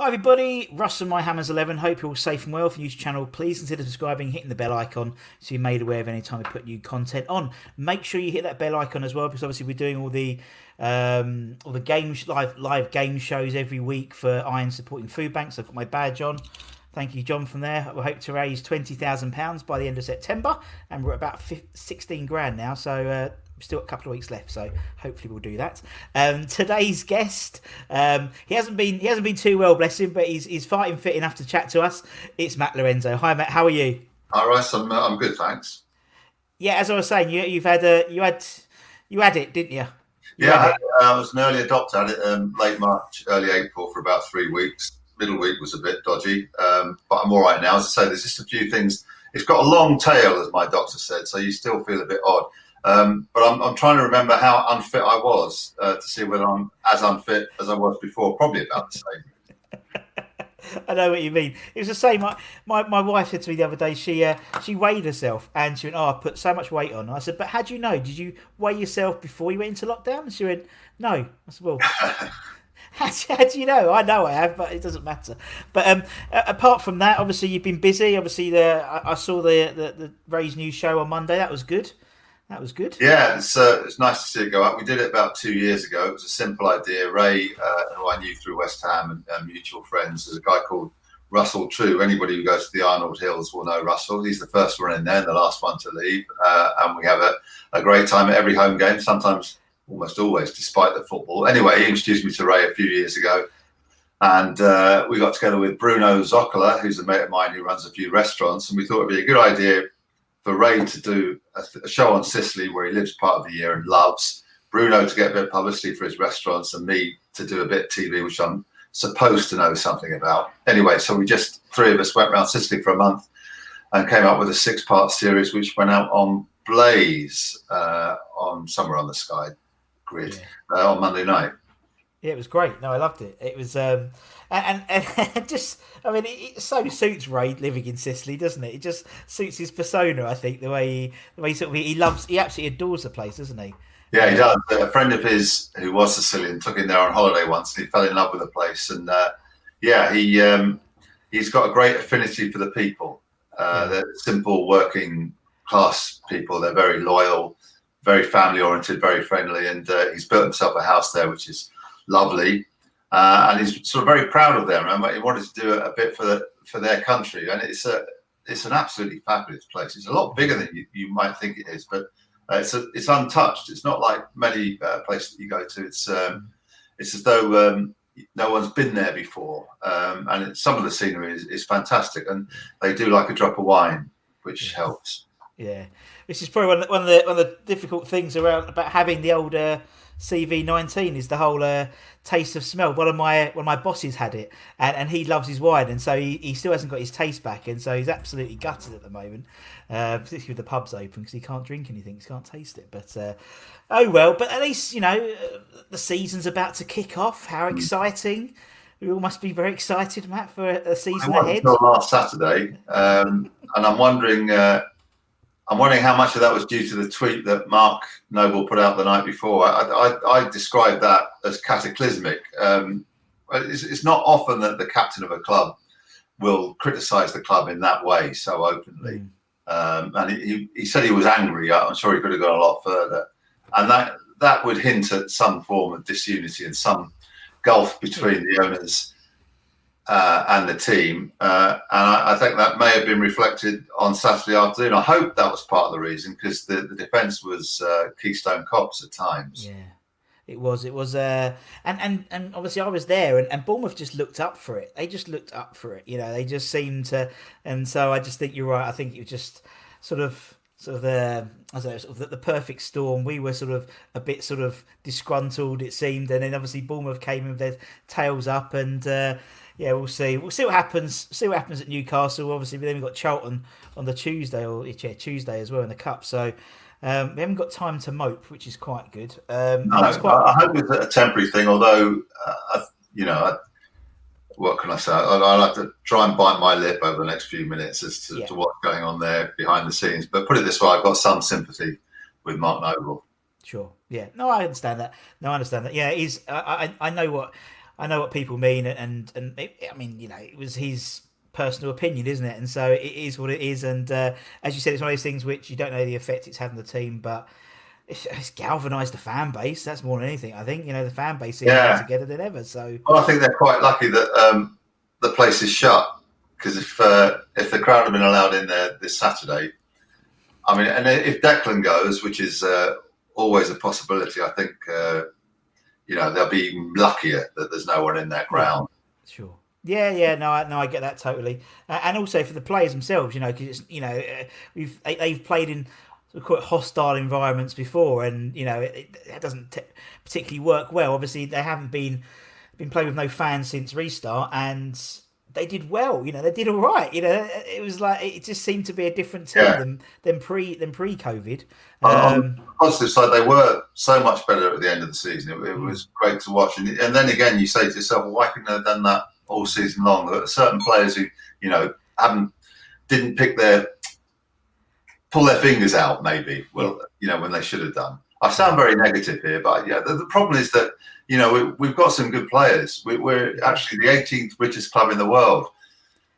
Hi everybody, Russ and my Hammers 11. Hope you're all safe and well. You're new channel, please consider subscribing, hitting the bell icon so you're made aware of any time we put new content on. Make sure you hit that bell icon as well because obviously we're doing all the um, all the game live live game shows every week for Iron Supporting Food Banks. I've got my badge on. Thank you, John, from there. We hope to raise £20,000 by the end of September, and we're at about 15, 16 grand now, so uh, still got a couple of weeks left, so hopefully we'll do that. Um, today's guest, um, he hasn't been he hasn't been too well, bless him, but he's he's fighting fit enough to chat to us. It's Matt Lorenzo. Hi, Matt. How are you? All right, I'm, uh, I'm good, thanks. Yeah, as I was saying, you you've had a you had you had it, didn't you? you yeah, had I, I was an early adopter. I had it um, late March, early April for about three weeks. Middle week was a bit dodgy, um, but I'm all right now. As I say, there's just a few things. It's got a long tail, as my doctor said, so you still feel a bit odd. Um, but I'm, I'm, trying to remember how unfit I was uh, to see whether I'm as unfit as I was before. Probably about the same. I know what you mean. It was the same. My, my, my wife said to me the other day, she uh, she weighed herself and she went, Oh, I put so much weight on. I said, But how do you know? Did you weigh yourself before you went into lockdown? And she went, No. I said, Well, how, do you know? I know I have, but it doesn't matter. But um, apart from that, obviously, you've been busy. Obviously, the I, I saw the, the, the Ray Winstone show on Monday. That was good. That was good. Yeah, it's, uh, it's nice to see it go up. We did it about two years ago. It was a simple idea. Ray, uh, who I knew through West Ham and, and mutual friends, there's a guy called Russell True. Anybody who goes to the Arnold Hills will know Russell. He's the first one in there and the last one to leave. Uh, and we have a, a great time at every home game, sometimes almost always, despite the football. Anyway, he introduced me to Ray a few years ago. And uh, we got together with Bruno Zoccola, who's a mate of mine who runs a few restaurants. And we thought it'd be a good idea for Ray to do a, a, show on Sicily where he lives part of the year and loves. Bruno to get a bit of publicity for his restaurants and me to do a bit of TV, which I'm supposed to know something about. Anyway, so we just, three of us went around Sicily for a month and came up with a six part series which went out on Blaze uh, on somewhere on the Sky grid yeah. uh, on Monday night. Yeah, it was great. No, I loved it. It was, um, and, and, and just, I mean, it, it, so suits Ray living in Sicily, doesn't it? It just suits his persona. I think the way he, the way he sort of he loves, he absolutely adores the place, doesn't he? Yeah, he does. A friend of his who was Sicilian took him there on holiday once, and he fell in love with the place. And uh, yeah, he um, he's got a great affinity for the people. Uh, yeah. They're simple, working class people. They're very loyal, very family oriented, very friendly, and uh, he's built himself a house there, which is lovely. Uh, and he's sort of very proud of them, and he wanted to do a bit for the, for their country. And it's a it's an absolutely fabulous place. It's a lot bigger than you, you might think it is, but uh, it's a, it's untouched. It's not like many uh, places that you go to. It's um, it's as though um, no one's been there before, um, and some of the scenery is, is fantastic. And they do like a drop of wine, which helps. Yeah, Which is probably one of the, one of the, one of the difficult things around about having the older. uh, CV19 is the whole uh, taste of smell. One of my one of my bosses had it, and, and he loves his wine, and so he, he still hasn't got his taste back, and so he's absolutely gutted at the moment, uh, particularly with the pubs open because he can't drink anything, he can't taste it. But uh, oh well. But at least you know the season's about to kick off. How Hmm. exciting! We all must be very excited, Matt, for a season ahead. until last Saturday, um, and I'm wondering. Uh, I'm wondering how much of that was due to the tweet that Mark Noble put out the night before. I, I, I described that as cataclysmic. Um, it's, it's not often that the captain of a club will criticise the club in that way so openly. Um, and he, he- he said he was angry. I'm sure he could have gone a lot further, and that that would hint at some form of disunity and some gulf between the owners uh, and the team. Uh, and I, I think that may have been reflected on Saturday afternoon. I hope that was part of the reason because the, the defence was uh, Keystone Cops at times. Yeah, it was. It was. Uh, and and and obviously I was there, and, and Bournemouth just looked up for it. They just looked up for it. You know, they just seemed to. And so I just think you're right. I think was just sort of. Sort of the, I don't know, sort of the, the perfect storm. We were sort of a bit sort of disgruntled, it seemed, and then obviously Bournemouth came with their tails up, and uh, yeah, we'll see. We'll see what happens. See what happens at Newcastle. Obviously, but then we've got Charlton on the Tuesday or yeah Tuesday as well in the cup. So um, we haven't got time to mope, which is quite good. Um, No, quite. I I hope it's a temporary thing. Although, uh, I- you know, I, what can I say? I, I'll have to try and bite my lip over the next few minutes as to, Yeah. to what's going on there behind the scenes. But put it this way, I've got some sympathy with Mark Noble. Sure. Yeah. No, I understand that. No, I understand that. Yeah, he's. I, I, I know what, I know what people mean, and and it, I mean, you know, it was his personal opinion, isn't it? And so it is what it is. And uh, as you said, it's one of those things which you don't know the effect it's had on the team, but it's, it's galvanised the fan base. That's more than anything. I think you know the fan base is Yeah. more together than ever. So Well, I think they're quite lucky that um, the place is shut because if uh, if the crowd had been allowed in there this Saturday, I mean, and if Declan goes, which is uh, always a possibility, I think uh, you know they'll be luckier that there's no one in their ground. Sure. Yeah, yeah, no, I, no, I get that totally, uh, and also for the players themselves, you know, because it's you know uh, we've they, they've played in quite hostile environments before, and you know it, it, doesn't t- particularly work well. Obviously, they haven't been been playing with no fans since restart, and they did well. You know, they did all right. You know, it was like it just seemed to be a different team Yeah. than than pre than pre COVID. On- on Um, the positive side, they were so much better at the end of the season. It, it Mm. was great to watch, and, and then again, you say to yourself, well, "Why couldn't they have done that all season long?" There are certain players who, you know, haven't didn't pick their pull their fingers out, maybe. Well, you know, when they should have done. I sound very negative here, but yeah, the, the problem is that you know we, we've got some good players. We, we're actually the 18th richest club in the world.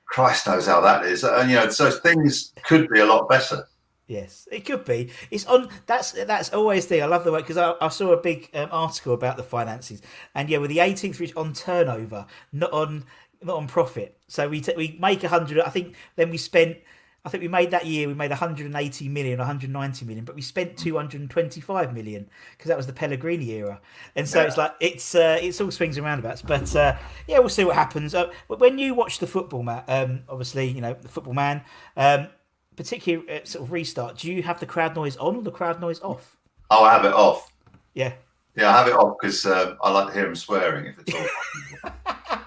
Christ knows how that is, and you know, so things could be a lot better. Yes, it could be. It's on. That's that's always the. I love the way because I, I saw a big um, article about the finances, and yeah, with the 18th reach on turnover, not on not on profit. So we t- we make a hundred. I think then we spent. I think we made that year. We made 180 million, 190 million, but we spent 225 million because that was the Pellegrini era. And so it's like it's uh, it's all swings and roundabouts. But uh, yeah, we'll see what happens. Uh, but when you watch the football, Matt, um, obviously you know the football man. Um, particularly uh, sort of restart, do you have the crowd noise on or the crowd noise off? Oh, I have it off. Yeah, Yeah, I have it off because um, I like to hear them swearing if it's all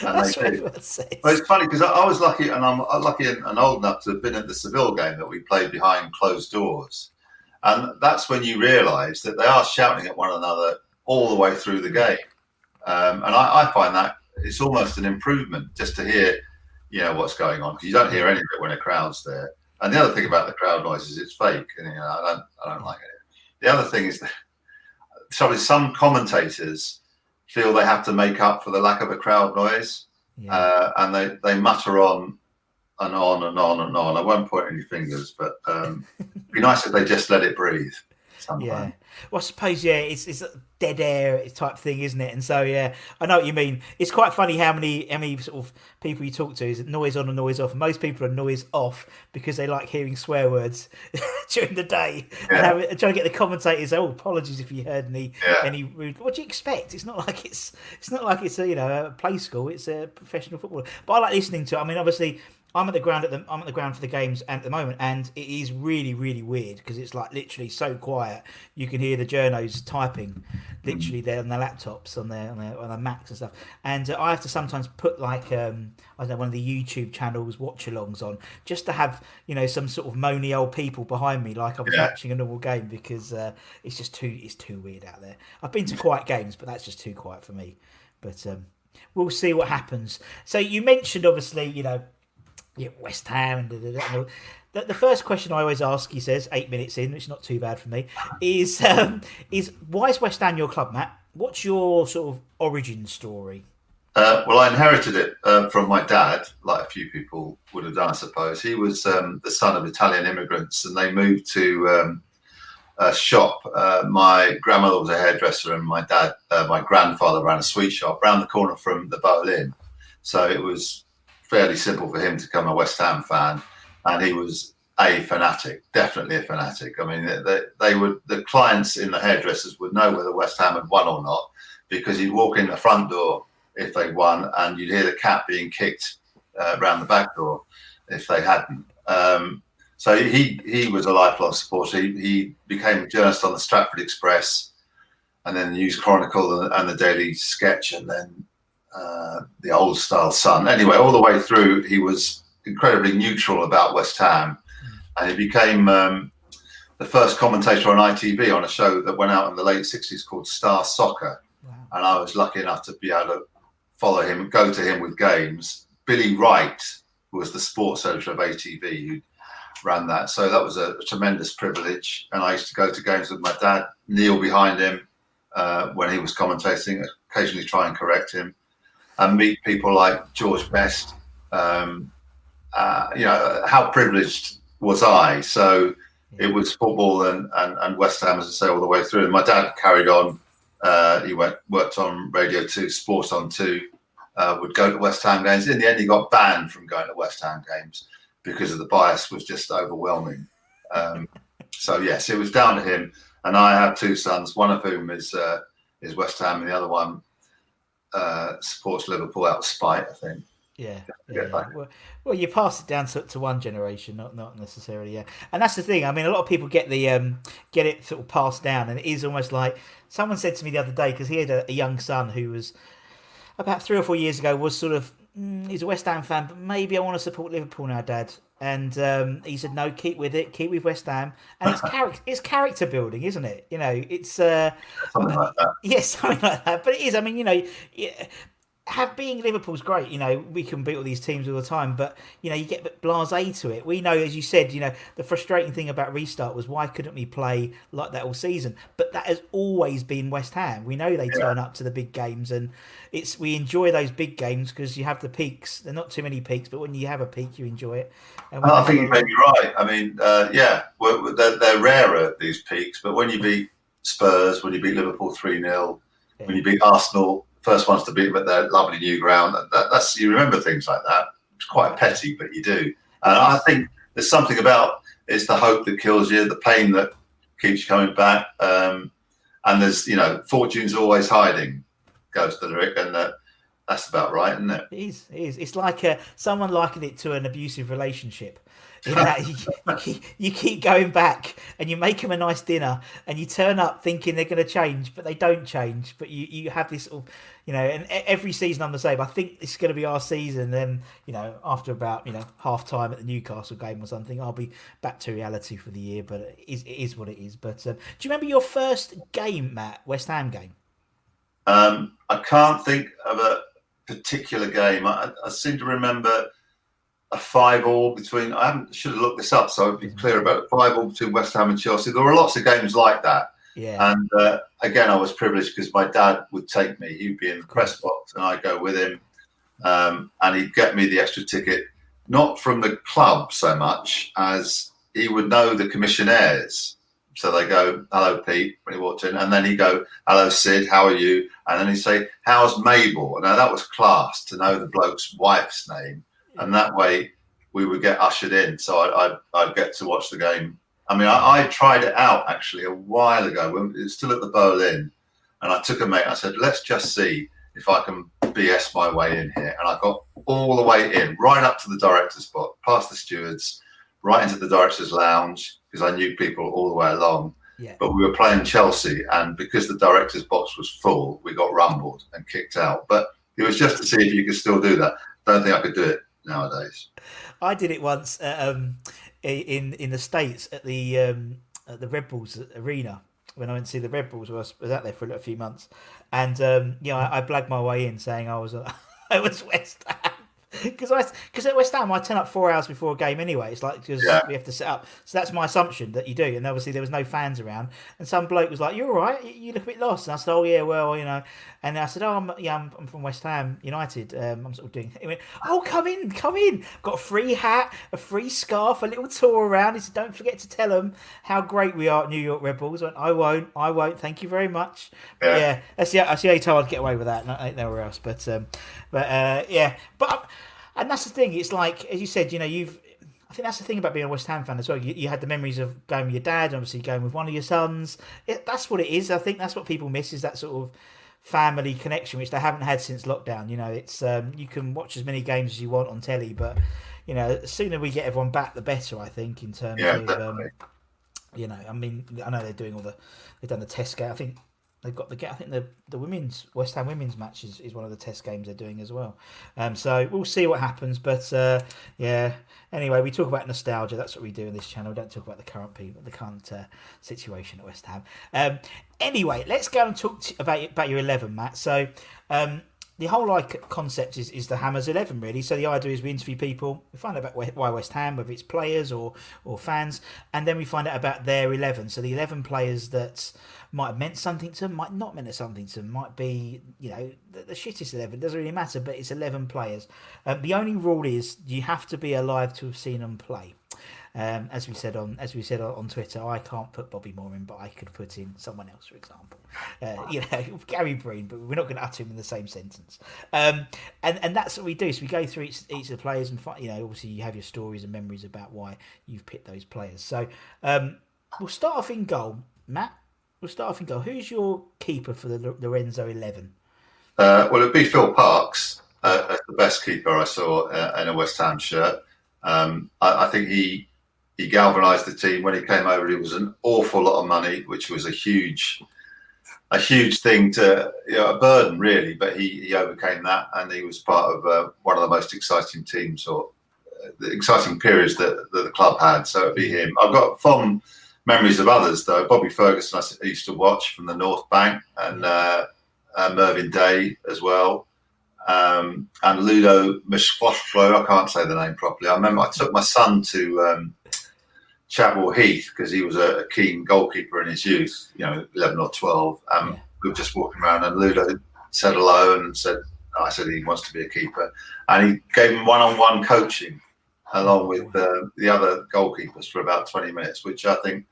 that's what do. everyone says. But it's funny because I, I was lucky, and I'm I'm lucky and, and old enough to have been at the Seville game that we played behind closed doors, and that's when you realise that they are shouting at one another all the way through the game, um, and I, I find that it's almost an improvement just to hear, you know, what's going on because you don't hear any of it when a crowd's there. And the other thing about the crowd noise is it's fake, and you know, I don't I don't like it. The other thing is that sorry, some commentators feel they have to make up for the lack of a crowd noise Yeah. uh, and they, they mutter on and on and on and on. I won't point any fingers, but um, it'd be nice if they just let it breathe. Sometime. Yeah. Well, I suppose yeah, it's it's a dead air type thing, isn't it? And so yeah, I know what you mean. It's quite funny how many how many sort of people you talk to is noise on and noise off. Most people are noise off because they like hearing swear words during the day and, Yeah. have, and trying to get the commentators. Oh, apologies if you heard any Yeah. any rude. What do you expect? It's not like it's it's not like it's a you know a play school. It's a professional football. But I like listening to. it. I mean, obviously. I'm at the ground at the I'm at the ground for the games at the moment, and it is really really weird because it's like literally so quiet. You can hear the journos typing, literally there on their laptops, on their on their, on their Macs and stuff. And uh, I have to sometimes put like um, I don't know one of the YouTube channels watch-alongs on just to have you know some sort of moany old people behind me, like I was Yeah. watching a normal game because uh, it's just too it's too weird out there. I've been to quiet games, but that's just too quiet for me. But um, we'll see what happens. So you mentioned obviously you know yeah, West Ham. Da, da, da, the, the first question I always ask, he says, eight minutes in, which is not too bad for me, is um, is why is West Ham your club, Matt? What's your sort of origin story? Uh, well, I inherited it uh, from my dad, like a few people would have done, I suppose. He was um, the son of Italian immigrants, and they moved to um, a shop. Uh, my grandmother was a hairdresser, and my dad, uh, my grandfather, ran a sweet shop round the corner from the Boleyn. So it was fairly simple for him to become a West Ham fan, and he was a fanatic, definitely a fanatic. I mean, they, they, would the clients in the hairdressers would know whether West Ham had won or not because he'd walk in the front door if they won, and you'd hear the cat being kicked uh, around the back door if they hadn't. Um, so he he was a lifelong supporter. He, he became a journalist on the Stratford Express, and then the News Chronicle and the Daily Sketch, and then uh, the Old Style Sun. Anyway, all the way through, he was incredibly neutral about West Ham, and he became um, the first commentator on ITV on a show that went out in the late '60s called Star Soccer, and I was lucky enough to be able to follow him, go to him with games. Billy Wright was the sports editor of ATV who ran that, so that was a tremendous privilege. And I used to go to games with my dad, kneel behind him uh, when he was commentating, occasionally try and correct him, and meet people like George Best. Um, uh, you know, how privileged was I? So it was football and, and, and West Ham, as I say, all the way through. And my dad carried on. Uh, he went worked on Radio Two, Sports on Two. Uh, would go to West Ham games. In the end, he got banned from going to West Ham games because of the bias was just overwhelming. Um, so yes, it was down to him. And I have two sons, one of whom is uh, is West Ham, and the other one uh, supports Liverpool out of spite. I think. Yeah, Yeah. Well, well, you pass it down to, to one generation, not not necessarily. Yeah, and that's the thing. I mean, a lot of people get the um get it sort of passed down, and it is almost like someone said to me the other day because he had a, a young son who was about three or four years ago was sort of mm, he's a West Ham fan, but maybe I want to support Liverpool now, Dad. And um, he said, "No, keep with it, keep with West Ham." And it's character, it's character building, isn't it? You know, it's uh, Something like that. Yes, something like that. But it is. I mean, you know, yeah, have being Liverpool's great. You know, we can beat all these teams all the time, but you know, you get a bit blasé to it. We know, as you said, you know, the frustrating thing about restart was why couldn't we play like that all season? But that has always been West Ham. We know they turn up to the big games, and it's we enjoy those big games because you have the peaks. They're not too many peaks, but when you have a peak, you enjoy it. And I think you may be right. I mean, uh, yeah, they're, they're rarer these peaks, but when you beat Spurs, when you beat Liverpool three 0 when you beat Arsenal, first ones to beat them at their lovely new ground, that, that, that's you remember things like that. It's quite petty, but you do. And I think there's something about it's the hope that kills you, the pain that keeps you coming back, um, and there's you know, fortune's always hiding. Goes to the lyric, and uh, that's about right, isn't it? It is. It is. It's like uh, someone likened it to an abusive relationship. In that you, you, keep, you keep going back and you make them a nice dinner and you turn up thinking they're going to change, but they don't change. But you, you have this sort of, you know, and every season I'm the same. I think this is going to be our season. Then, you know, after about, you know, half time at the Newcastle game or something, I'll be back to reality for the year. But it is, it is what it is. But um, do you remember your first game, Matt? West Ham game? Um, I can't think of a particular game. I, I seem to remember a five all between. I haven't, should have looked this up, so I'd be clear about it. Five all between West Ham and Chelsea. There were lots of games like that. Yeah. And uh, again, I was privileged because my dad would take me. He'd be in the press box, and I'd go with him, um, and he'd get me the extra ticket, not from the club so much as he would know the commissionaires. So they go, "Hello, Pete," when he walked in, and then he'd go, "Hello, Sid, how are you?" And then he'd say, "How's Mabel?" Now that was class to know the bloke's wife's name, and that way we would get ushered in. So I'd, I'd, I'd get to watch the game. I mean, I, I tried it out actually a while ago when it was still at the Boleyn, and I took a mate. I said, "Let's just see if I can BS my way in here, and I got all the way in, right up to the director's spot, past the stewards, right into the director's lounge because I knew people all the way along. Yeah. But we were playing Chelsea, and because the director's box was full, we got rumbled and kicked out. But it was just to see if you could still do that. Don't think I could do it nowadays. I did it once um, in in the states at the um, at the Red Bulls arena when I went to see the Red Bulls. I was, was out there for a few months, and um, you know I, I blagged my way in saying I was I was West Ham because I because at West Ham I turn up four hours before a game anyway. It's like because Yeah. we have to set up. So that's my assumption that you do. And obviously there was no fans around. And some bloke was like, "You're all right. You, you look a bit lost." And I said, "Oh yeah, well you know." And I said, "Oh I'm, yeah, I'm, I'm from West Ham United. Um, I'm sort of doing." He went, "Oh come in, come in. Got a free hat, a free scarf, a little tour around." He said, "Don't forget to tell them how great we are at New York Red Bulls." I went, "I won't. I won't. Thank you very much." But Yeah. yeah, that's the that's the only time I'd get away with that. Not ain't nowhere else. But um, but uh, yeah, but and that's the thing. It's like as you said, you know, you've. I think that's the thing about being a West Ham fan as well. You, you had the memories of going with your dad, obviously going with one of your sons. It, that's what it is. I think that's what people miss is that sort of family connection, which they haven't had since lockdown. You know, it's um, you can watch as many games as you want on telly, but you know, the sooner we get everyone back, the better. I think in terms Yeah, of um, you know, I mean, I know they're doing all the they've done the test game. I think they've got the I think the the women's West Ham women's match is, is one of the test games they're doing as well. Um, so we'll see what happens. But uh, yeah, anyway, we talk about nostalgia. That's what we do in this channel. We don't talk about the current people, the current uh, situation at West Ham. Um, anyway, let's go and talk to, about about your eleven, Matt. So. Um, the whole like concept is, is the Hammers Eleven really. So the idea is we interview people, we find out about why West Ham, whether it's players or or fans, and then we find out about their eleven. So the eleven players that might have meant something to them, might not meant something to them, might be you know the, the shittest eleven. Doesn't really matter, but it's eleven players. Um, the only rule is you have to be alive to have seen them play. Um, as we said on as we said on, on Twitter, I can't put Bobby Moore in, but I could put in someone else, for example. Uh, you know, Gary Breen, but we're not going to utter him in the same sentence. Um, and and that's what we do. So we go through each, each of the players, and find, you know, obviously you have your stories and memories about why you've picked those players. So um, we'll start off in goal, Matt. We'll start off and go. Who's your keeper for the Lorenzo Eleven? Uh, well, it'd be Phil Parkes uh, the best keeper I saw uh, in a West Ham shirt. Um, I, I think he he galvanised the team when he came over. It was an awful lot of money, which was a huge a huge thing to you know, a burden really. But he, he overcame that, and he was part of uh, one of the most exciting teams or uh, the exciting periods that, that the club had. So it'd be him. I've got fond memories of others though. Bobby Ferguson I used to watch from the North Bank, and uh, uh, Mervyn Day as well. Um, and Ludo Mishloshlo, I can't say the name properly. I remember I took my son to um, Chadwell Heath because he was a, a keen goalkeeper in his youth, you know, 11 or 12. Um, Yeah. We were just walking around and Ludo said hello and said, I said he wants to be a keeper. And he gave him one on one coaching along with uh, the other goalkeepers for about 20 minutes, which I think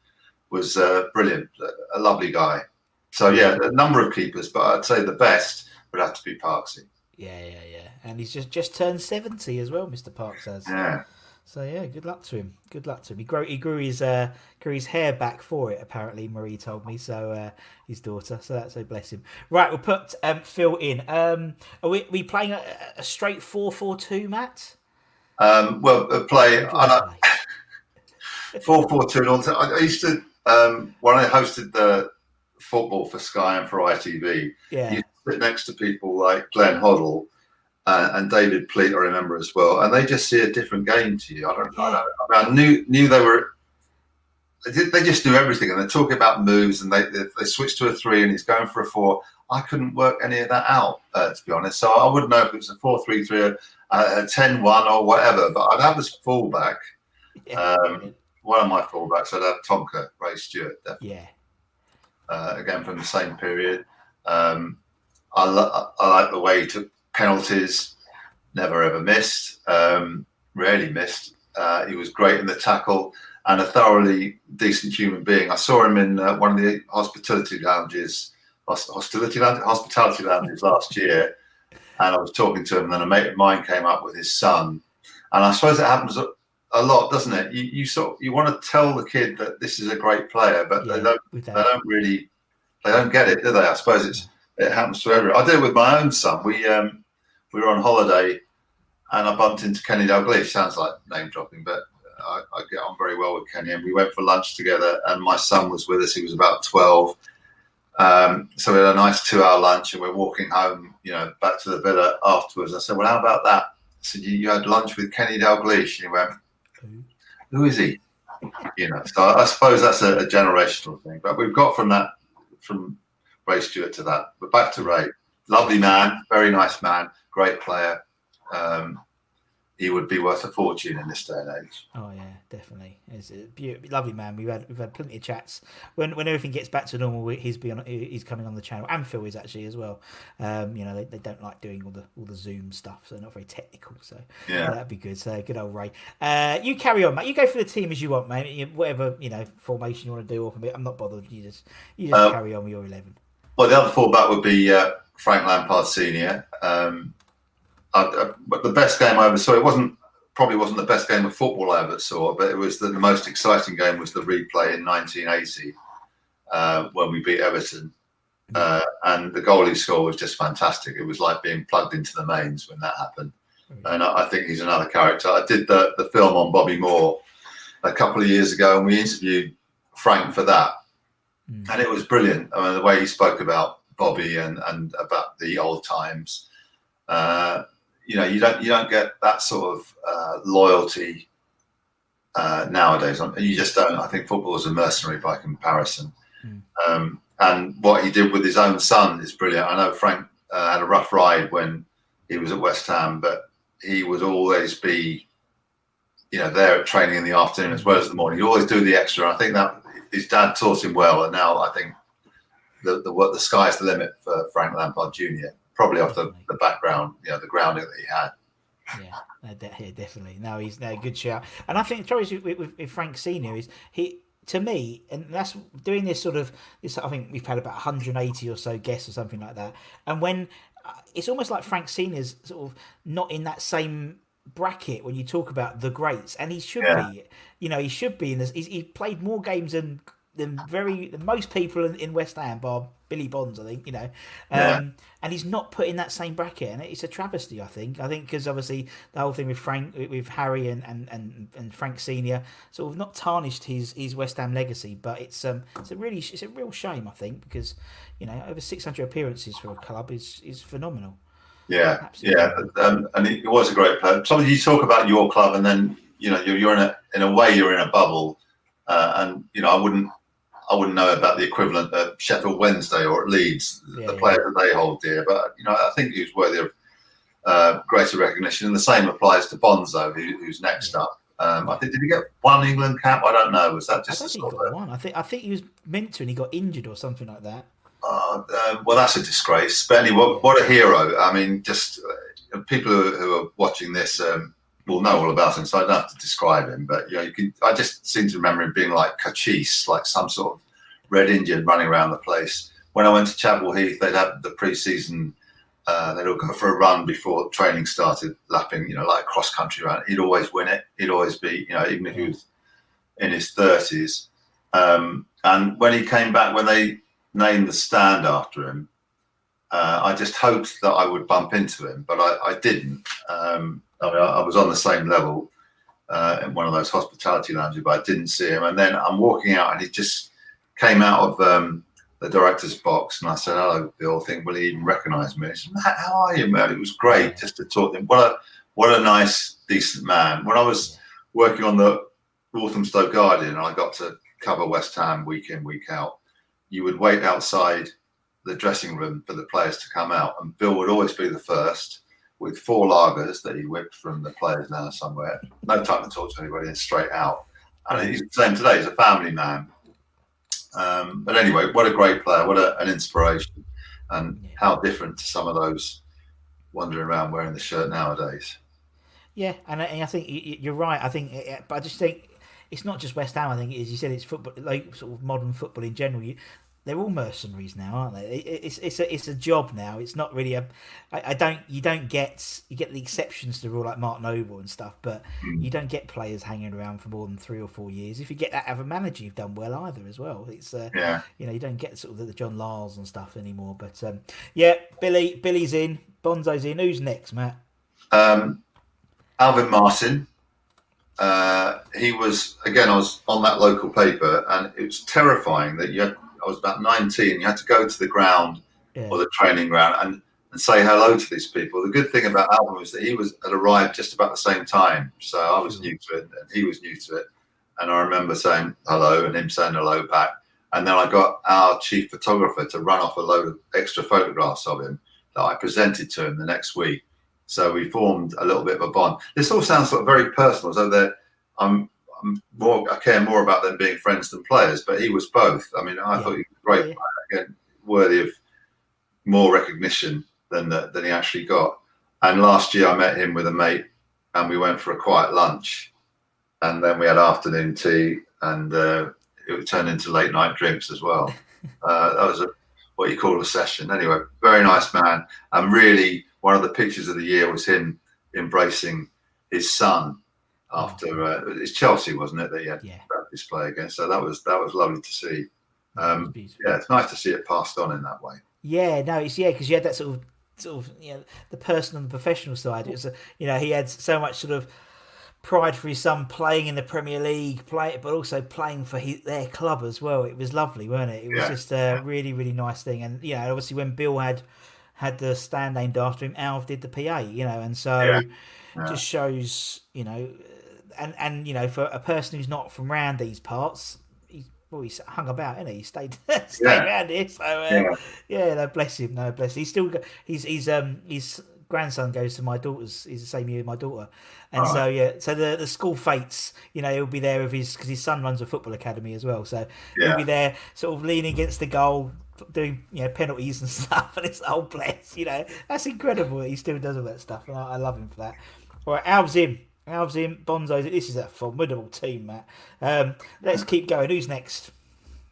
was uh, brilliant. A lovely guy. So, yeah, a number of keepers, but I'd say the best would have to be Parkesy. Yeah, yeah, yeah. And he's just just turned seventy as well, Mister Parkes has. Yeah. So yeah, good luck to him. Good luck to him. He grew he grew his uh, grew his hair back for it. Apparently, Marie told me. So uh, his daughter. So that's a bless him. Right, we'll put um, Phil in. Um, are we, we playing a, a straight four four two, Matt? Um, well, uh, play. Play. I know, four four two and all. I I used to um, when I hosted the football for Sky and for ITV. Yeah, You sit next to people like Glenn Hoddle uh, and David Pleat. I remember as well, and they just see a different game to you. I don't. I, don't I, mean, I knew knew they were. They, just do everything, and they're talking about moves, and they they, they switch to a three, and he's going for a four. I couldn't work any of that out, uh, to be honest. So I wouldn't know if it was a four-three-three, a, a 10-1 or whatever. But I'd have this fullback. yeah, Um, one of my fullbacks, I'd have Tonka, Ray Stewart, definitely yeah. uh, again from the same period. Um, I, lo- I like the way he took penalties, never ever missed, um, rarely missed. Uh, he was great in the tackle and a thoroughly decent human being. I saw him in uh, one of the hospitality lounges, hos- hostility lounge, hospitality lounges last year, and I was talking to him. And then a mate of mine came up with his son, and I suppose it happens a, lot, doesn't it? You, you sort you want to tell the kid that this is a great player, but yeah they don't they don't really they don't get it, do they? I suppose it's it happens to everyone. I did it with my own son. We um, we were on holiday, and I bumped into Kenny Dalglish. Sounds like name dropping, but I, I, get on very well with Kenny. And we went for lunch together, and my son was with us. He was about twelve. Um, so we had a nice two-hour lunch, and we're walking home, you know, back to the villa afterwards. I said, "Well, how about that?" I said, "You, you had lunch with Kenny Dalglish." And he went, "Who is he?" You know. So I, suppose that's a, a generational thing. But we've got from that, from Ray Stewart to that. But back to Ray, lovely man, very nice man, great player. Um, he would be worth a fortune in this day and age. Oh yeah, definitely. He's a beautiful, lovely man. We've had we've had plenty of chats. When when everything gets back to normal, he's be on. He's coming on the channel, and Phil is actually as well. Um, you know, they, they don't like doing all the all the Zoom stuff, so not very technical. So yeah, that'd be good. So good old Ray. Uh, you carry on, mate. You go for the team as you want, mate. Whatever you know formation you want to do, or I'm not bothered. You just you just um, carry on with your eleven. Well, the other fullback would be uh, Frank Lampard Senior. Um, but the best game I ever saw, it wasn't probably wasn't the best game of football I ever saw, but it was the, the most exciting game was the replay in 1980 uh, when we beat Everton. Uh, and the goal he scored was just fantastic. It was like being plugged into the mains when that happened. And I, I think he's another character. I did the, the film on Bobby Moore a couple of years ago, and we interviewed Frank for that. Mm. And it was brilliant. I mean, the way he spoke about Bobby and, and about the old times. Uh, you know, you don't you don't get that sort of uh, loyalty uh, nowadays. You just don't. I think football is a mercenary by comparison. Mm. Um, and what he did with his own son is brilliant. I know Frank uh, had a rough ride when he was at West Ham, but he would always be, you know, there at training in the afternoon as well as the morning. He'd always do the extra. I think that his dad taught him well, and now I think the the, the sky's the limit for Frank Lampard Jr probably off the, the background, you know, the grounding that he had. Yeah, yeah, definitely. No, he's a good shout. And I think the trouble with, with, with Frank Senior is he to me, and that's doing this sort of this. I think we've had about 180 or so guests or something like that. And when uh, it's almost like Frank Senior's sort of not in that same bracket when you talk about the greats, and he should yeah. be. You know, he should be in this. He's, he played more games than than very than most people in, in West Ham, bar Billy Bonds, I think, you know. Um, yeah. And he's not put in that same bracket, and it's a travesty, I think. I think because obviously the whole thing with Frank, with Harry and, and, and, and Frank Senior, sort of not tarnished his, his West Ham legacy, but it's um it's a really it's a real shame, I think, because you know over six hundred appearances for a club is is phenomenal. Yeah, Absolutely. yeah, um, and it was a great player. Something you talk about your club, and then you know you're, you're in a in a way you're in a bubble, uh, and you know I wouldn't I wouldn't know about the equivalent at Sheffield Wednesday or at Leeds, yeah, the players that they hold dear. But you know, I think he's worthy of uh, greater recognition, and the same applies to Bonzo, who, who's next up. Um, I think did he get one England cap? I don't know. Was that just I think he got one? I think I think he was meant to, and he got injured or something like that. Uh, uh, well, that's a disgrace. Anyway, what, what a hero! I mean, just uh, people who, who, are watching this. Um, will know all about him, so I don't have to describe him. But you know, you can. I just seem to remember him being like Cochise, like some sort of Red Indian running around the place. When I went to Chadwell Heath, they'd have the pre-season. Uh, they'd all go for a run before training started, lapping, you know, like a cross country run. He'd always win it. He'd always be, you know, even if he was in his thirties. Um, and when he came back, when they named the stand after him, uh, I just hoped that I would bump into him, but I, I didn't. Um, I, mean, I, was on the same level uh, in one of those hospitality lounges, but I didn't see him. And then I'm walking out, and he just came out of um, the director's box, and I said, "Hello, Bill." I think will he even recognise me? He said, Matt, how are you, man? It was great just to talk to him. What a what a nice, decent man. When I was working on the Walthamstow Guardian, and I got to cover West Ham week in, week out. You would wait outside the dressing room for the players to come out, and Bill would always be the first with four lagers that he whipped from the players now somewhere. No time to talk to anybody, and straight out. And he's the same today. He's a family man. Um, but anyway, what a great player! What a, an inspiration, and how different to some of those wandering around wearing the shirt nowadays. Yeah, and I, and I think you're right. I think, but I just think it's not just West Ham. I think, as you said, it's football, like sort of modern football in general. You, they're all mercenaries now, aren't they? It's it's a it's a job now. It's not really a. I, I don't you don't get you get the exceptions to the rule like Mark Noble and stuff, but Hmm. you don't get players hanging around for more than three or four years. If you get that out of a manager, you've done well either as well. It's uh, Yeah. you know you don't get sort of the, the John Lyalls and stuff anymore. But um, yeah, Billy Billy's in, Bonzo's in. Who's next, Matt? Um, Alvin Martin. Uh, he was again. I was on that local paper, and it was terrifying that you. Had, I was about nineteen. You had to go to the ground Yeah. or the training ground and, and say hello to these people. The good thing about Alvin was that he was had arrived just about the same time, so I was mm. new to it, and he was new to it. And I remember saying hello, and him saying hello back. And then I got our chief photographer to run off a load of extra photographs of him that I presented to him the next week. So we formed a little bit of a bond. This all sounds sort of very personal, so that I'm more, I care more about them being friends than players. But he was both. I mean, I Yeah. thought he was a great, Yeah. player, again, worthy of more recognition than the, than he actually got. And last year I met him with a mate, and we went for a quiet lunch, and then we had afternoon tea, and uh, it turned into late night drinks as well. uh, that was a what you call a session. Anyway, very nice man, and really one of the pictures of the year was him embracing his son after uh, it's Chelsea, wasn't it? That he had Yeah. that display against. So that was that was lovely to see. Um, yeah, it's nice to see it passed on in that way. Yeah, no, it's yeah, because you had that sort of sort of you know the personal and the professional side. It was a, you know he had so much sort of pride for his son playing in the Premier League, play but also playing for his, their club as well. It was lovely, wasn't it? It was Yeah. just a really really nice thing, and you know obviously when Bill had had the stand named after him, Alf did the PA, you know, and so Yeah. it just shows you know, and and you know for a person who's not from round these parts. He's, well, he's hung about, and he? he stayed stayed Yeah. around here. So uh, Yeah. yeah, no, bless him. No, bless. Him. He's still. He's he's um his grandson goes to my daughter's. He's the same year as my daughter, and so yeah. So the the school fetes, you know, he'll be there with his because his son runs a football academy as well. So he'll be there, sort of leaning against the goal, doing you know penalties and stuff. And it's oh bless, you know, that's incredible. that He still does all that stuff, and I, I love him for that. All right, Alv's in. Alv's in. Bonzo's. in. This is a formidable team, Matt. Um, let's keep going. Who's next?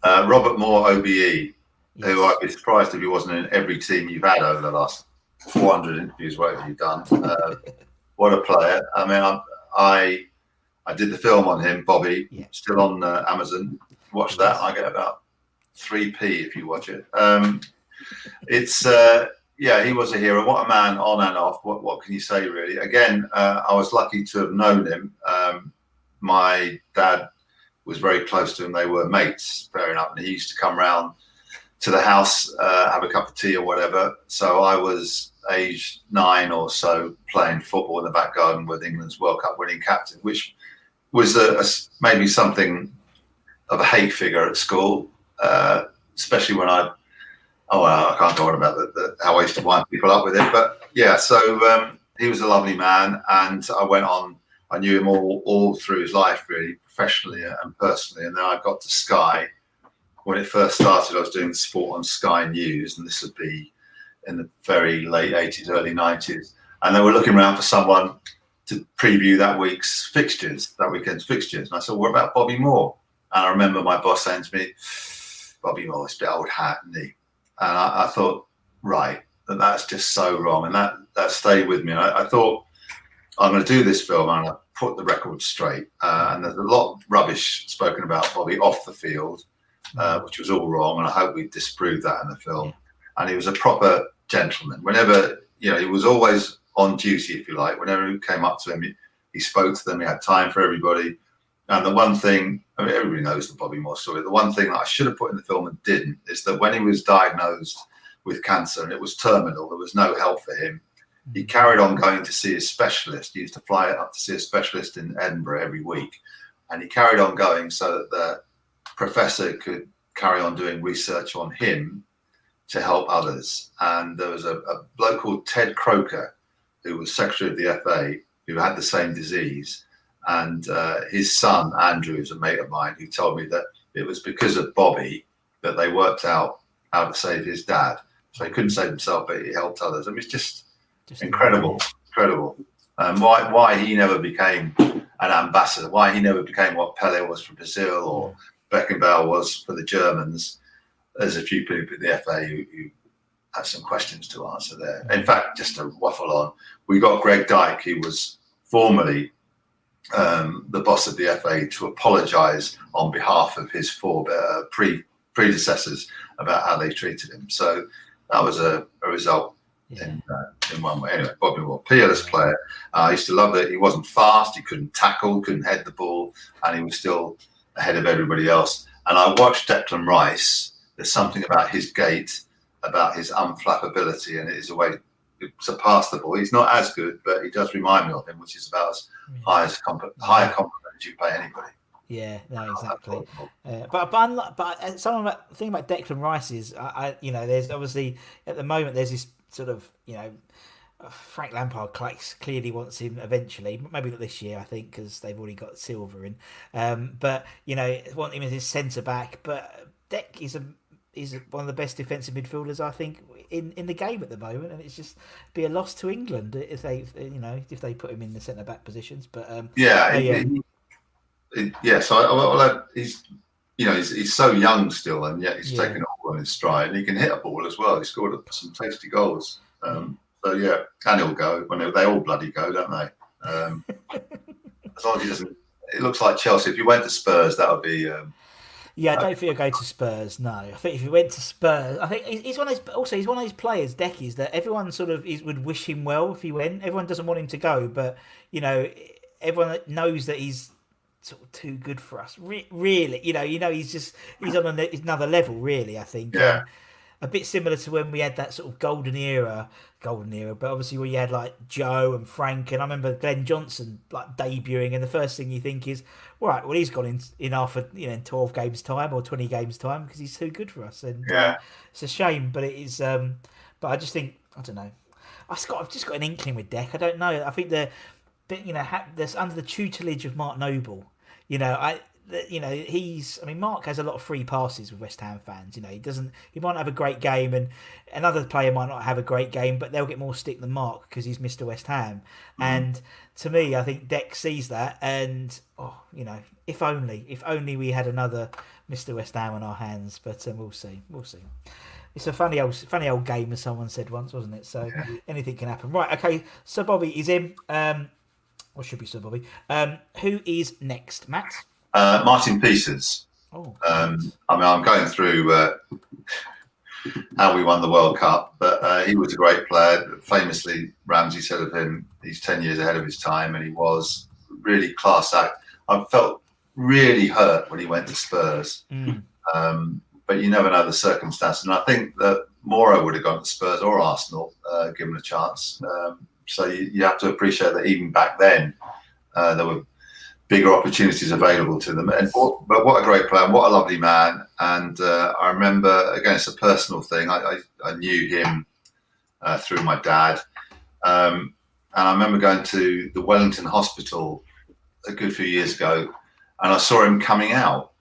Uh, Robert Moore, OBE, Yes. who I'd be surprised if he wasn't in every team you've had over the last 400 interviews, whatever you've done. Uh, what a player! I mean, I, I I did the film on him, Bobby, Yeah. still on uh, Amazon. Watch that. I get about three p if you watch it. Um, it's uh, yeah, he was a hero. What a man on and off. What what can you say really? Again, uh, I was lucky to have known him. Um, my dad was very close to him. They were mates, fair enough. And he used to come round to the house, uh, have a cup of tea or whatever. So I was age nine or so playing football in the back garden with England's World Cup winning captain, which was a, a maybe something of a hate figure at school, uh, especially when I. Oh, I can't on about the, the, how I used to wind people up with it, but yeah. So um, he was a lovely man, and I went on. I knew him all all through his life, really, professionally and personally. And then I got to Sky when it first started. I was doing sport on Sky News, and this would be in the very late eighties, early nineties. And they were looking around for someone to preview that week's fixtures, that weekend's fixtures. And I said, "What about Bobby Moore?" And I remember my boss saying to me, "Bobby Moore's a bit old hat, isn't he?" And I, I thought, right, that that's just so wrong, and that that stayed with me. And I, I thought, I'm going to do this film and I put the record straight. Uh, and there's a lot of rubbish spoken about Bobby off the field, uh, which was all wrong. And I hope we disproved that in the film. And he was a proper gentleman. Whenever, you know, he was always on duty, if you like. Whenever he came up to him, he, he spoke to them. He had time for everybody. And the one thing, I mean, everybody knows the Bobby Moore story. The one thing that I should have put in the film and didn't is that when he was diagnosed with cancer and it was terminal, there was no help for him he hmm. carried on going to see a specialist. He used to fly up to see a specialist in Edinburgh every week. And he carried on going so that the professor could carry on doing research on him to help others. And there was a, a bloke called Ted Croker, who was secretary of the FA, who had the same disease. And uh, his son, Andrew, is a mate of mine, who told me that it was because of Bobby that they worked out how to save his dad. So he couldn't save himself, but he helped others. I mean, it's just Just incredible, incredible. Um, why why he never became an ambassador? Why he never became what Pele was for Brazil or Beckenbauer was for the Germans? there's a few people at the FA who, who have some questions to answer there. In fact, just to waffle on, we got Greg Dyke, who was formerly um, the boss of the FA, to apologise on behalf of his four uh, pre predecessors about how they treated him. So that was a, a result yeah. in, uh, in one way. Anyway, Bobby Moore, peerless player. Uh, I used to love it. He wasn't fast. He couldn't tackle, couldn't head the ball, and he was still ahead of everybody else. And I watched Declan Rice. There's something about his gait, about his unflappability, and it is a way to pass the ball. He's not as good, but he does remind me of him, which is about as high as comp- higher compliment as you pay anybody. Yeah, no, exactly. Uh, but but but uh, something about the thing about Declan Rice is, I, I, you know, there's obviously at the moment there's this sort of you know. Frank Lampard clearly wants him eventually, maybe not this year, I think, because they've already got Silva in. Um, but you know, want him as his centre back. But Deck is a is one of the best defensive midfielders I think in, in the game at the moment, and it's just be a loss to England if they you know if they put him in the centre back positions. But um, yeah, yeah, yeah. So I, well, he's you know he's, he's so young still, and yet he's yeah. taken it all on his stride, and he can hit a ball as well. He scored some tasty goals. Um, so yeah, and he'll go when they, they all bloody go, don't they? Um, as long as he doesn't. It looks like Chelsea. If you went to Spurs, that would be. Um, yeah, I don't think he'll go to Spurs. No, I think if he went to Spurs, I think he's one of those. Also, he's one of those players, Decky's, that everyone sort of is, would wish him well if he went. Everyone doesn't want him to go, but you know, everyone knows that he's sort of too good for us. Re- really, you know, you know, he's just he's on another level. Really, I think. Yeah. Um, a bit similar to when we had that sort of golden era, golden era, but obviously where you had like Joe and Frank, and I remember Glenn Johnson like debuting, and the first thing you think is, right, well he's gone in in after you know in twelve games time or twenty games time because he's too good for us, and yeah. Uh, it's a shame, but it is. Um, but I just think I don't know. I've got I've just got an inkling with Deck. I don't know. I think the, you know, ha- there's under the tutelage of Mark Noble. You know, I you know he's i mean mark has a lot of free passes with west ham fans you know he doesn't he might have a great game and another player might not have a great game but they'll get more stick than mark because he's mr west ham mm. and to me i think deck sees that and oh you know if only if only we had another mr west ham on our hands but um, we'll see we'll see it's a funny old funny old game as someone said once wasn't it so yeah. anything can happen right okay so bobby is in um or should be Sir Bobby. Um, who is next, Matt? Uh, Martin Peters. Oh, um, I mean, I'm going through uh, how we won the World Cup, but uh, he was a great player. Famously, Ramsey said of him, he's 10 years ahead of his time, and he was really class act. I felt really hurt when he went to Spurs, mm. um, but you never know the circumstances. And I think that Moore would have gone to Spurs or Arsenal, uh, given a chance. Um, so you, you, have to appreciate that even back then, uh, there were bigger opportunities available to them. And but what a great player, what a lovely man. And uh, I remember again, it's a personal thing. I, I, I knew him uh, through my dad, um, and I remember going to the Wellington Hospital a good few years ago, and I saw him coming out.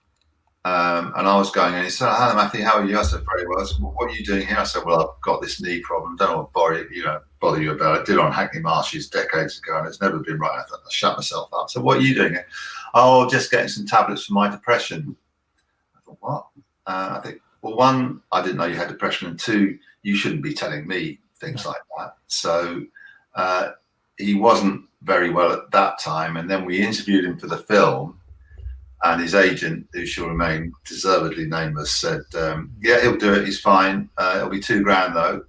Um, and I was going, and he said, "Hello, Matthew. How are you?" I said, "Very well." I said, well, "What are you doing here?" I said, "Well, I've got this knee problem. Don't want to you, know, bother you about. I did on Hackney Marshes decades ago, and it's never been right. I thought I shut myself up. So, what are you doing? Oh, just getting some tablets for my depression. I thought, what? Uh, I think, well, one, I didn't know you had depression, and two, you shouldn't be telling me things like that. So, uh, he wasn't very well at that time, and then we interviewed him for the film and his agent, who shall remain deservedly nameless, said, um, "Yeah, he'll do it. He's fine. Uh, it'll be two grand though."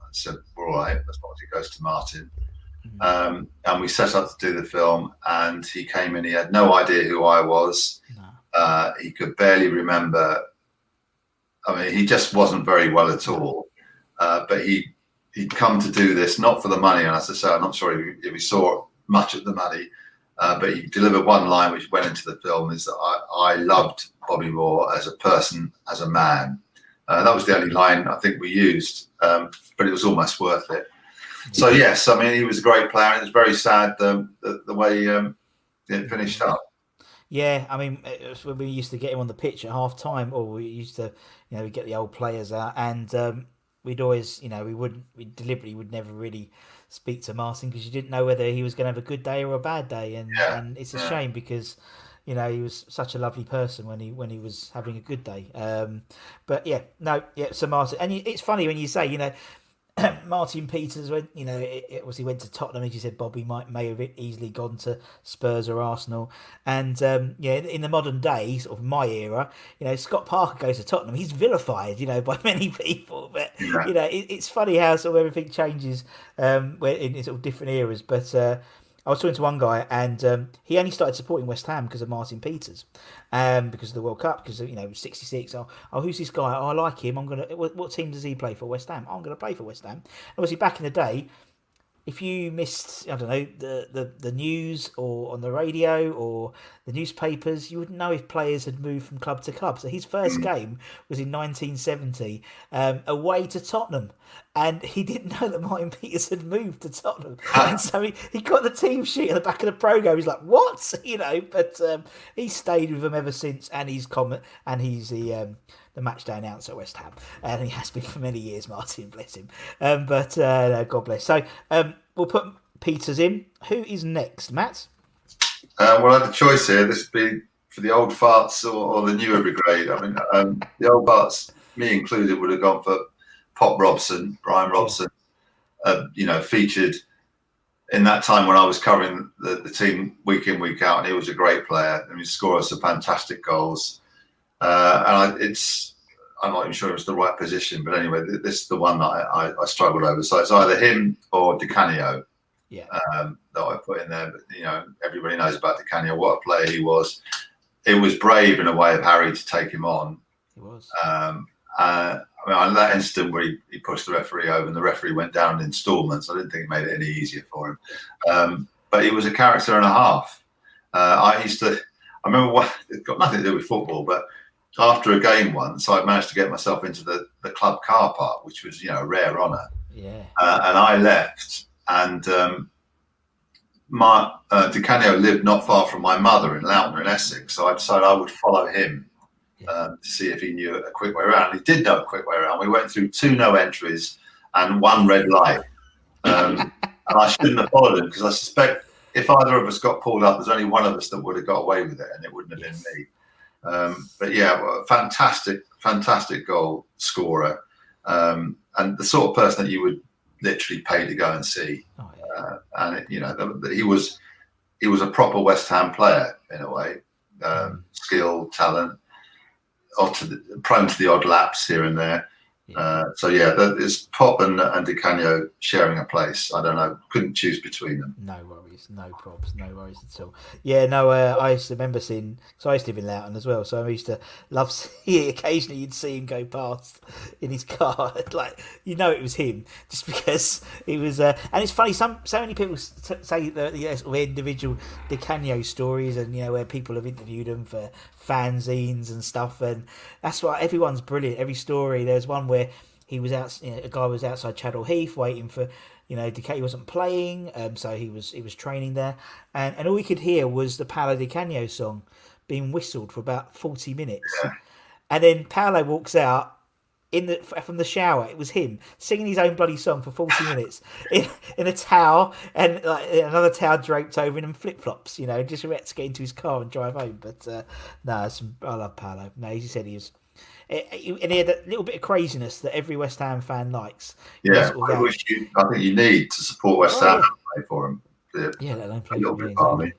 I said, "All right, as long as it goes to Martin." Mm-hmm. Um, and we set up to do the film, and he came in. He had no idea who I was. No. Uh, he could barely remember. I mean, he just wasn't very well at all. Uh, but he he'd come to do this not for the money. And as I say, I'm not sure if he, if he saw much of the money. Uh, but he delivered one line which went into the film is that I, I loved Bobby Moore as a person, as a man. Uh, that was the only line I think we used, um, but it was almost worth it. So yes, I mean he was a great player. And it was very sad the the, the way um, it finished up. Yeah, I mean when we used to get him on the pitch at half time, or we used to, you know, we get the old players out, and um, we'd always, you know, we wouldn't, we deliberately would never really speak to Martin because you didn't know whether he was going to have a good day or a bad day, and yeah. and it's a yeah. shame because you know, he was such a lovely person when he when he was having a good day. Um, but yeah, no, yeah, So Martin, and it's funny when you say, you know, Martin Peters went, you know, it, it was he went to Tottenham. As you said, Bobby might may have easily gone to Spurs or Arsenal. And um, yeah, in, in, the modern day, sort of my era, you know, Scott Parker goes to Tottenham. He's vilified, you know, by many people. But you know, it, it's funny how sort of everything changes um, in, in sort of different eras. But uh, I was talking to one guy, and um, he only started supporting West Ham because of Martin Peters, um, because of the World Cup, because of, you know sixty six. Oh, oh, who's this guy? Oh, I like him. I'm gonna. What, what team does he play for? West Ham. Oh, I'm gonna play for West Ham. Obviously, back in the day, if you missed, I don't know, the, the, the news or on the radio or the newspapers, you wouldn't know if players had moved from club to club. So his first game was in 1970 um, away to Tottenham. And he didn't know that Martin Peters had moved to Tottenham. and so he, he got the team sheet at the back of the program. He's like, what? You know, but um, he stayed with them ever since. And he's comment and he's the. Um, the match day announcer at West Ham, and he has been for many years. Martin, bless him. Um, but uh, no, God bless. So um, we'll put Peters in. Who is next, Matt? Uh, well, I had a choice here. This would be for the old farts or, or the newer brigade. I mean, um, the old farts, me included, would have gone for Pop Robson, Bryan Robson. Uh, you know, featured in that time when I was covering the, the, team week in, week out, and he was a great player. I mean, scored some fantastic goals. Uh, and I, it's I'm not even sure it was the right position, but anyway, this is the one that I, I, I struggled over. So it's either him or Di Canio yeah. um, that I put in there. But you know, everybody knows about Di Canio, what a player he was. It was brave in a way of Harry to take him on. It was. Um, uh, I mean, on that instant where he, he, pushed the referee over and the referee went down in installments, I didn't think it made it any easier for him. Um, but he was a character and a half. Uh, I used to, I remember what, it got nothing to do with football, but after a game once, I managed to get myself into the, the club car park, which was, you know, a rare honour. Yeah. Uh, and I left, and um, my uh, Di Canio lived not far from my mother in Loughton in Essex, so I decided I would follow him. Um, to see if he knew a quick way around. He did know a quick way around. We went through two no entries and one red light, um, and I shouldn't have followed him because I suspect if either of us got pulled up, there's only one of us that would have got away with it, and it wouldn't have yes. been me. Um, but yeah, fantastic, fantastic goal scorer, um, and the sort of person that you would literally pay to go and see. Oh, yeah. uh, and it, you know, the, the, he was he was a proper West Ham player in a way, um, mm. skill, talent, to the, prone to the odd lapse here and there. Yeah. Uh, so yeah, it's Pop and, and Di Canio sharing a place. I don't know, couldn't choose between them. No worries, no probs, no worries at all. Yeah, no, uh, I used to remember seeing. So I used to live in Loughton as well. So I used to love see. Occasionally, you'd see him go past in his car, like you know it was him, just because it was. Uh, and it's funny. Some so many people say the, the sort of individual Di Canio stories, and you know where people have interviewed him for fanzines and stuff, and that's why everyone's brilliant. Every story. There's one where he was out. You know, a guy was outside Chadwell Heath waiting for. You know, Decay wasn't playing, um, so he was he was training there, and and all we could hear was the Paolo Di Canio song being whistled for about forty minutes, and then Paolo walks out in the from the shower. It was him singing his own bloody song for forty minutes in in a towel and like, another towel draped over him and flip flops. You know, just about to get into his car and drive home. But uh, no, some, I love Paolo. No, he said he was. And he had a little bit of craziness that every West Ham fan likes. Yeah, I, wish you, I think you need to support West oh, Ham yeah. play for him. Yeah, yeah let alone play for me.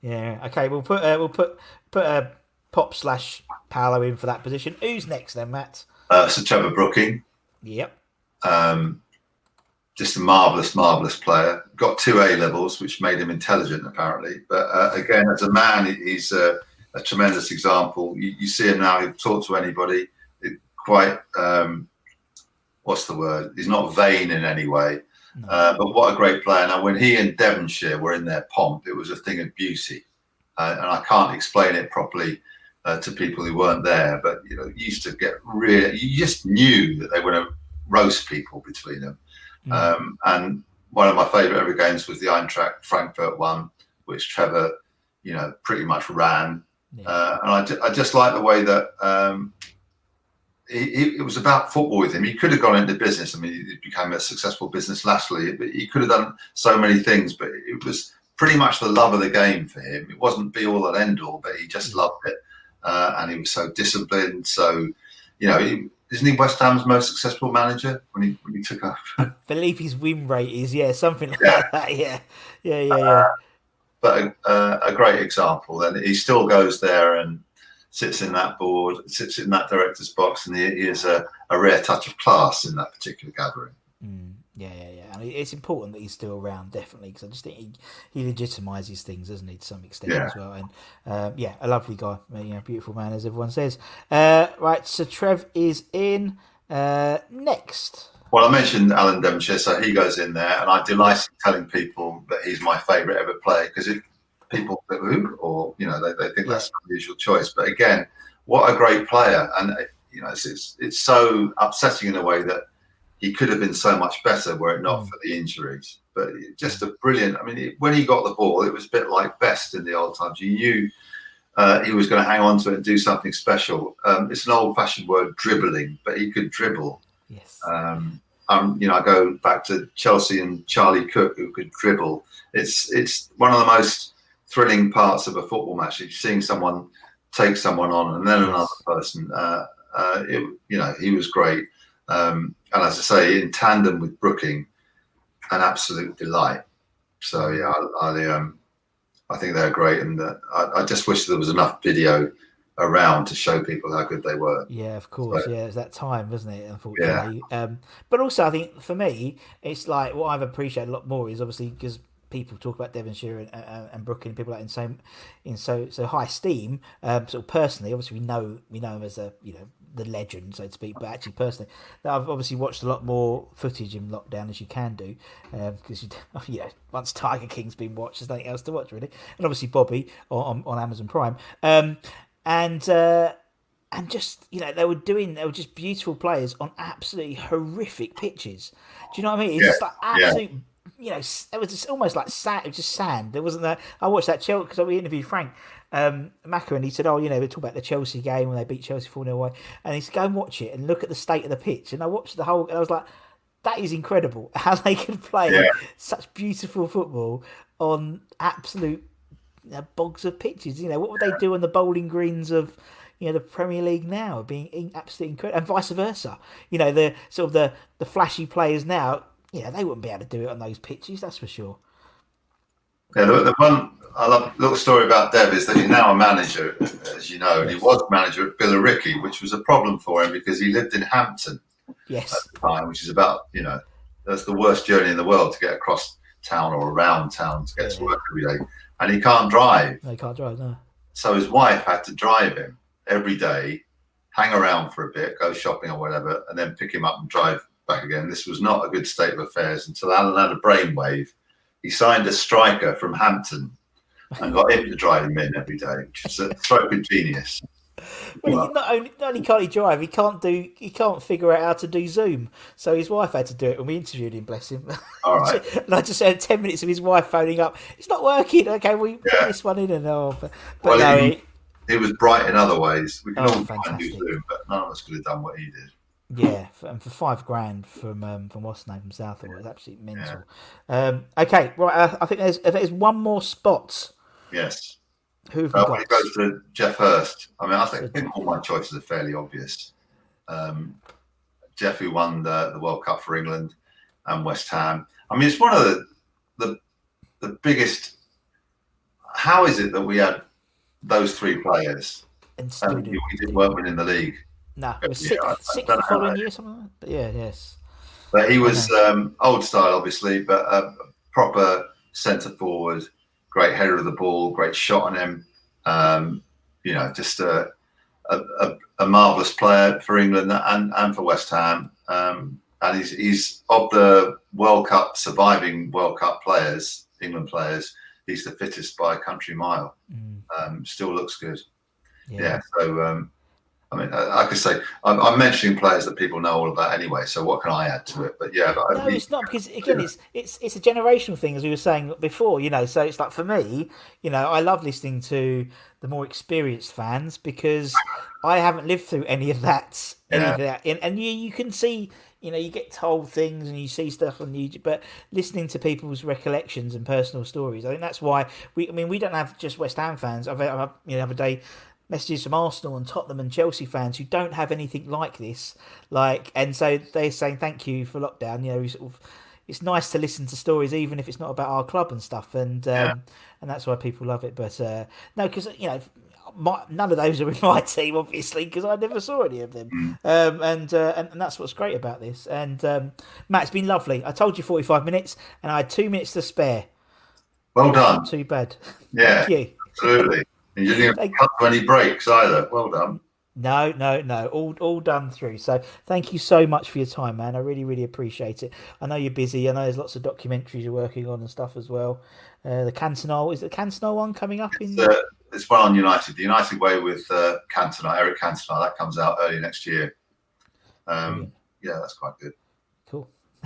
Yeah. Okay, we'll put uh, we'll put put a uh, pop slash Paolo in for that position. Who's next then, Matt? uh, Sir Trevor Brooking. Yep. Um, just a marvelous, marvelous player. Got two A levels, which made him intelligent, apparently. But uh, again, as a man, he's a, a tremendous example. You, you, see him now; he'll talk to anybody. It, quite, um, what's the word? He's not vain in any way. No. Uh, but what a great player! Now, when he and Devonshire were in their pomp, it was a thing of beauty, uh, and I can't explain it properly uh, to people who weren't there. But you know, used to get really, you just knew that they were going to roast people between them. Mm. Um, and one of my favourite ever games was the Eintracht Frankfurt one, which Trevor, you know, pretty much ran. Yeah. Uh, and I, I just like the way that um, he, he, it was about football with him. He could have gone into business. I mean, he became a successful business latterly, but he could have done so many things. But it was pretty much the love of the game for him. It wasn't be all and end all, but he just loved it, uh, and he was so disciplined. So, you know, he, isn't he West Ham's most successful manager when he when he took over? I believe his win rate is yeah something like Yeah. that. Yeah, yeah, yeah, yeah. But a, a, a great example. And he still goes there and sits in that board, sits in that director's box, and he, he is a, a rare touch of class in that particular gathering. Mm, yeah, yeah, yeah. And it- it's important that he's still around, definitely, because I just think he, he legitimizes things, doesn't he, to some extent Yeah. as well. And um, yeah, a lovely guy, you know, beautiful man, as everyone says. Uh, right, so Trev is in uh, next. Well, I mentioned Alan Devonshire, so he goes in there, and I delight in telling people that he's my favourite ever player because people who, or you know, they, they think that's an unusual choice. But again, what a great player, and uh, you know, it's, it's it's so upsetting in a way that he could have been so much better were it not for the injuries. But just a brilliant. I mean, it- when he got the ball, it was a bit like best in the old times. You knew. Uh, he was going to hang on to it and do something special. Um, it's an old-fashioned word, dribbling, but he could dribble. Yes. Um, um, you know, I go back to Chelsea and Charlie Cooke, who could dribble. It's it's one of the most thrilling parts of a football match. Is seeing someone take someone on and then another person. Uh, uh, it, you know, he was great. Um, and as I say, in tandem with Brooking, an absolute delight. So yeah, I, I, um, I think they're great, and uh, I, I just wish there was enough video around to show people how good they were. Yeah, of course. So- Yeah, it's that time, wasn't it? Unfortunately. Um, but also, I think for me, it's like what I've appreciated a lot more is obviously because people talk about Devonshire and, and, and Brooking, people like in so in so so high esteem. Um, sort of personally, obviously, we know we know him as a you know the legend, so to speak. But actually, personally, I've obviously watched a lot more footage in lockdown as you can do because you you know once Tiger King's been watched, there's nothing else to watch really, and obviously Bobby on, on, on Amazon Prime. Um, and uh, and just you know they were doing they were just beautiful players on absolutely horrific pitches. Do you know what I mean? It's Yeah, just like yeah. absolute. You know, it was just almost like sand. It was just sand. There wasn't that. I watched that Chelsea because we interviewed Frank um, Macca and he said, "Oh, you know, we talk about the Chelsea game when they beat Chelsea four 0 away," and he said, "Go and watch it and look at the state of the pitch." And I watched the whole, and I was like, "That is incredible how they can play Yeah. such beautiful football on absolute bogs of pitches. You know, what would they do on the bowling greens of you know the Premier League now, being absolutely incredible, and vice versa. You know, the sort of the the flashy players now. You know, they wouldn't be able to do it on those pitches. That's for sure. Yeah, the, the one I love little story about Dev is that he's now a manager, as you know, and he was manager at Billericay, which was a problem for him because he lived in Hampton Yes. at the time, which is about you know that's the worst journey in the world to get across town or around town to get to work every day, and he can't drive. They can't drive. No. So his wife had to drive him every day, hang around for a bit, go shopping or whatever, and then pick him up and drive back again. This was not a good state of affairs until Alan had a brainwave. He signed a striker from Hampton and got him to drive him in every day, which is a stroke of genius. Well, he, not only not only can't he drive, he can't do he can't figure out how to do Zoom. So his wife had to do it when we interviewed him. Bless him. All right. and I just had ten minutes of his wife phoning up. It's not working. Okay, we put this one in and oh, but, but Well, no, he, it- he was bright in other ways. We can Oh, all and do. Zoom, but none of us could have done what he did. Yeah, and for five grand from um, from what's name from Southall, it's absolutely mental. Um, okay, right. Uh, I think there's there's one more spot. Yes. Who have Uh, got? to Geoff Hurst, I mean, I think, think all my choices are fairly obvious. Um, Geoff, who won the, the World Cup for England and West Ham. I mean, it's one of the the, the biggest. How is it that we had those three players And and we didn't weren't winning the league? No, it was Yeah, sixth, I- I sixth the know. following year, something like that. But yeah, yes. But he was um, old style, obviously, but a proper centre forward, great header of the ball, great shot on him. Um, you know, just a, a, a, marvellous player for England and, and for West Ham. Um, and he's, he's of the World Cup surviving World Cup players, England players, he's the fittest by a country mile. Um, still looks good. Yeah. Yeah. So um, I mean, like I say, I'm, I'm, mentioning players that people know all about anyway. So what can I add to it? But yeah, but no, it's not because again, it's it's it's a generational thing, as we were saying before. You know, so it's like for me, you know, I love listening to the more experienced fans because I haven't lived through any of that. Any yeah. of that, and, and you you can see you know, you get told things and you see stuff on YouTube, but listening to people's recollections and personal stories, I think that's why we. I mean, we don't have just West Ham fans. I've, I've you know, have a day messages from Arsenal and Tottenham and Chelsea fans who don't have anything like this. Like, and so they're saying thank you for lockdown. You know, sort of, it's nice to listen to stories, even if it's not about our club and stuff. And um, yeah. and that's why people love it. But uh, no, because you know. My, none of those are in my team, obviously, because I never saw any of them, mm. um, and, uh, and, and that's what's great about this. And um, Matt, it's been lovely. I told you forty five minutes, and I had two minutes to spare. Well done. Not too bad. Yeah, Thank you. Absolutely. And you didn't cut to any breaks either. Well done. No, no, no. All all done through. So thank you so much for your time, man. I really, really appreciate it. I know you're busy. I know there's lots of documentaries you're working on and stuff as well. Uh, the Cantona is the Cantona one coming up in? It's, uh, it's one on United. The United Way with uh, Cantona, Eric Cantona. That comes out early next year. Um, yeah, that's quite good.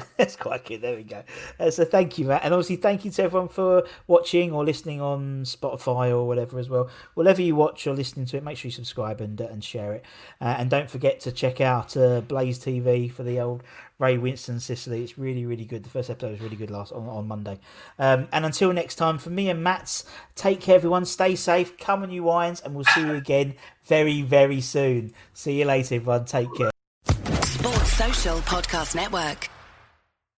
That's quite good. There we go. Uh, so thank you, Matt, and obviously thank you to everyone for watching or listening on Spotify or whatever as well. Whatever you watch or listening to it, make sure you subscribe and uh, and share it, uh, and don't forget to check out uh, Blaze TV for the old Ray Winstone Sicily. It's really really good. The first episode was really good last on, on Monday. Um, and until next time, for me and Matt's, take care, everyone. Stay safe. Come on, you Irons, and we'll see you again very very soon. See you later, everyone. Take care. Sports Social Podcast Network.